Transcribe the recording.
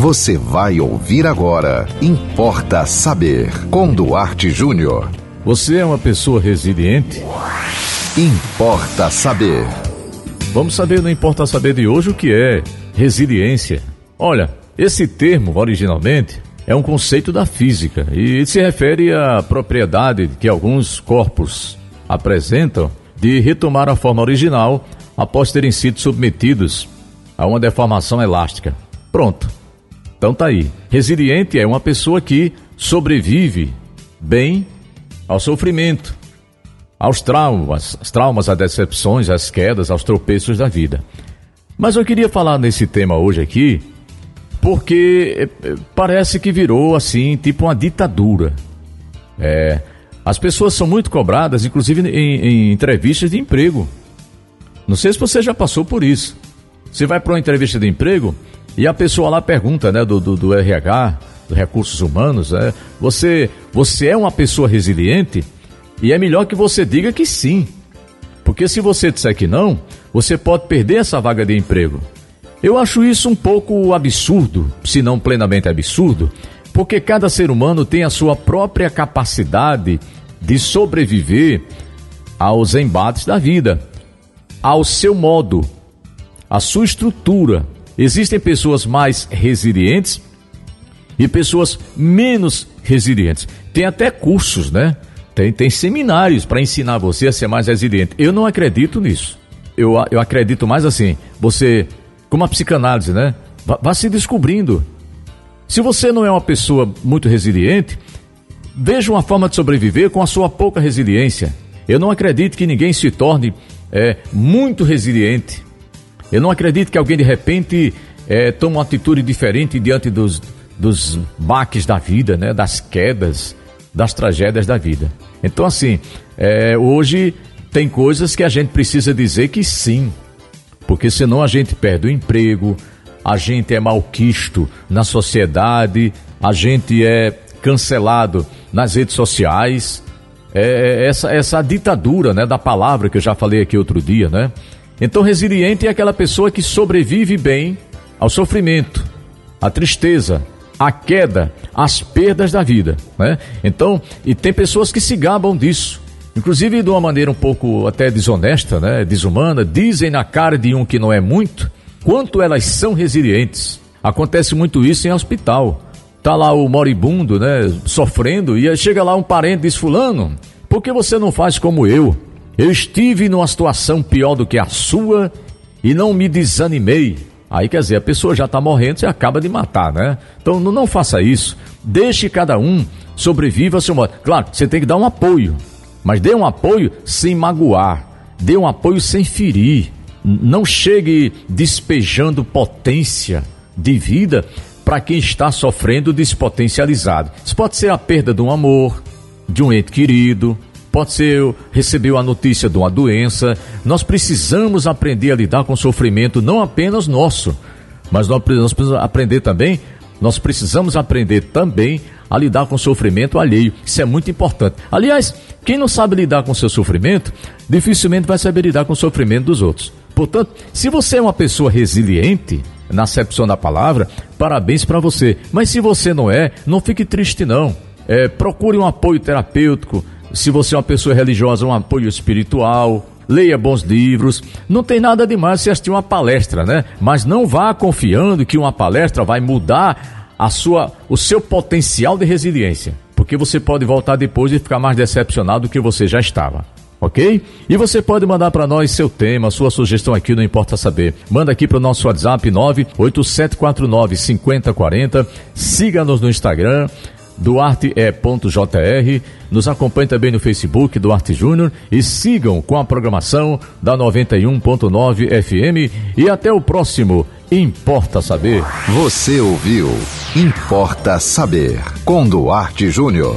Você vai ouvir agora. Importa saber. Com Duarte Júnior. Você é uma pessoa resiliente? Importa saber. Vamos saber no Importa Saber de hoje o que é resiliência. Olha, esse termo originalmente é um conceito da física e se refere à propriedade que alguns corpos apresentam de retomar a forma original após terem sido submetidos a uma deformação elástica. Pronto. Então tá aí. Resiliente é uma pessoa que sobrevive bem ao sofrimento, aos traumas, aos traumas, às decepções, às quedas, aos tropeços da vida. Mas eu queria falar nesse tema hoje aqui, porque eh, parece que virou assim, tipo uma ditadura. É, as pessoas são muito cobradas, inclusive em, em entrevistas de emprego. Não sei se você já passou por isso. Você vai para uma entrevista de emprego e a pessoa lá pergunta, né, do, do, do RH, dos recursos humanos, né, você, você é uma pessoa resiliente? E é melhor que você diga que sim. Porque se você disser que não, você pode perder essa vaga de emprego. Eu acho isso um pouco absurdo, se não plenamente absurdo, porque cada ser humano tem a sua própria capacidade de sobreviver aos embates da vida, ao seu modo, à sua estrutura. Existem pessoas mais resilientes e pessoas menos resilientes. Tem até cursos, né? Tem, tem seminários para ensinar você a ser mais resiliente. Eu não acredito nisso. Eu, eu acredito mais assim, você, como a psicanálise, né? Vá, vá se descobrindo. Se você não é uma pessoa muito resiliente, Veja uma forma de sobreviver com a sua pouca resiliência. Eu não acredito que ninguém se torne é, muito resiliente. Eu não acredito que alguém de repente é, tome uma atitude diferente diante dos, dos baques da vida, né? das quedas, das tragédias da vida. Então, assim, é, hoje tem coisas que a gente precisa dizer que sim, porque senão a gente perde o emprego, a gente é malquisto na sociedade, a gente é cancelado nas redes sociais, é, é, essa, essa ditadura né, da palavra que eu já falei aqui outro dia, né? Então, resiliente é aquela pessoa que sobrevive bem ao sofrimento, à tristeza, à queda, às perdas da vida, né? Então, e tem pessoas que se gabam disso, inclusive de uma maneira um pouco até desonesta, né? Desumana, dizem na cara de um que não é muito, quanto elas são resilientes. Acontece muito isso em hospital tá lá o moribundo, né, sofrendo, e aí chega lá um parente e diz: Fulano, por que você não faz como eu? Eu estive numa situação pior do que a sua e não me desanimei. Aí quer dizer, a pessoa já está morrendo, você acaba de matar, né? Então não, não faça isso. Deixe cada um sobreviva ao seu modo. Claro, você tem que dar um apoio, mas dê um apoio sem magoar, dê um apoio sem ferir. Não chegue despejando potência de vida para quem está sofrendo despotencializado. Isso pode ser a perda de um amor, de um ente querido, pode ser recebeu a notícia de uma doença. Nós precisamos aprender a lidar com o sofrimento não apenas nosso, mas nós precisamos aprender também, nós precisamos aprender também a lidar com o sofrimento alheio. Isso é muito importante. Aliás, quem não sabe lidar com o seu sofrimento, dificilmente vai saber lidar com o sofrimento dos outros. Portanto, se você é uma pessoa resiliente, na acepção da palavra, parabéns para você. Mas se você não é, não fique triste não. É, procure um apoio terapêutico. Se você é uma pessoa religiosa, um apoio espiritual. Leia bons livros. Não tem nada demais se assistir uma palestra, né? Mas não vá confiando que uma palestra vai mudar a sua, o seu potencial de resiliência. Porque você pode voltar depois e ficar mais decepcionado do que você já estava ok? E você pode mandar para nós seu tema, sua sugestão aqui, não importa saber. Manda aqui para o nosso WhatsApp 98749 5040. Siga-nos no Instagram. Duarte.jr. Nos acompanhe também no Facebook Duarte Júnior e sigam com a programação da 91.9 FM e até o próximo Importa Saber. Você ouviu Importa Saber com Duarte Júnior.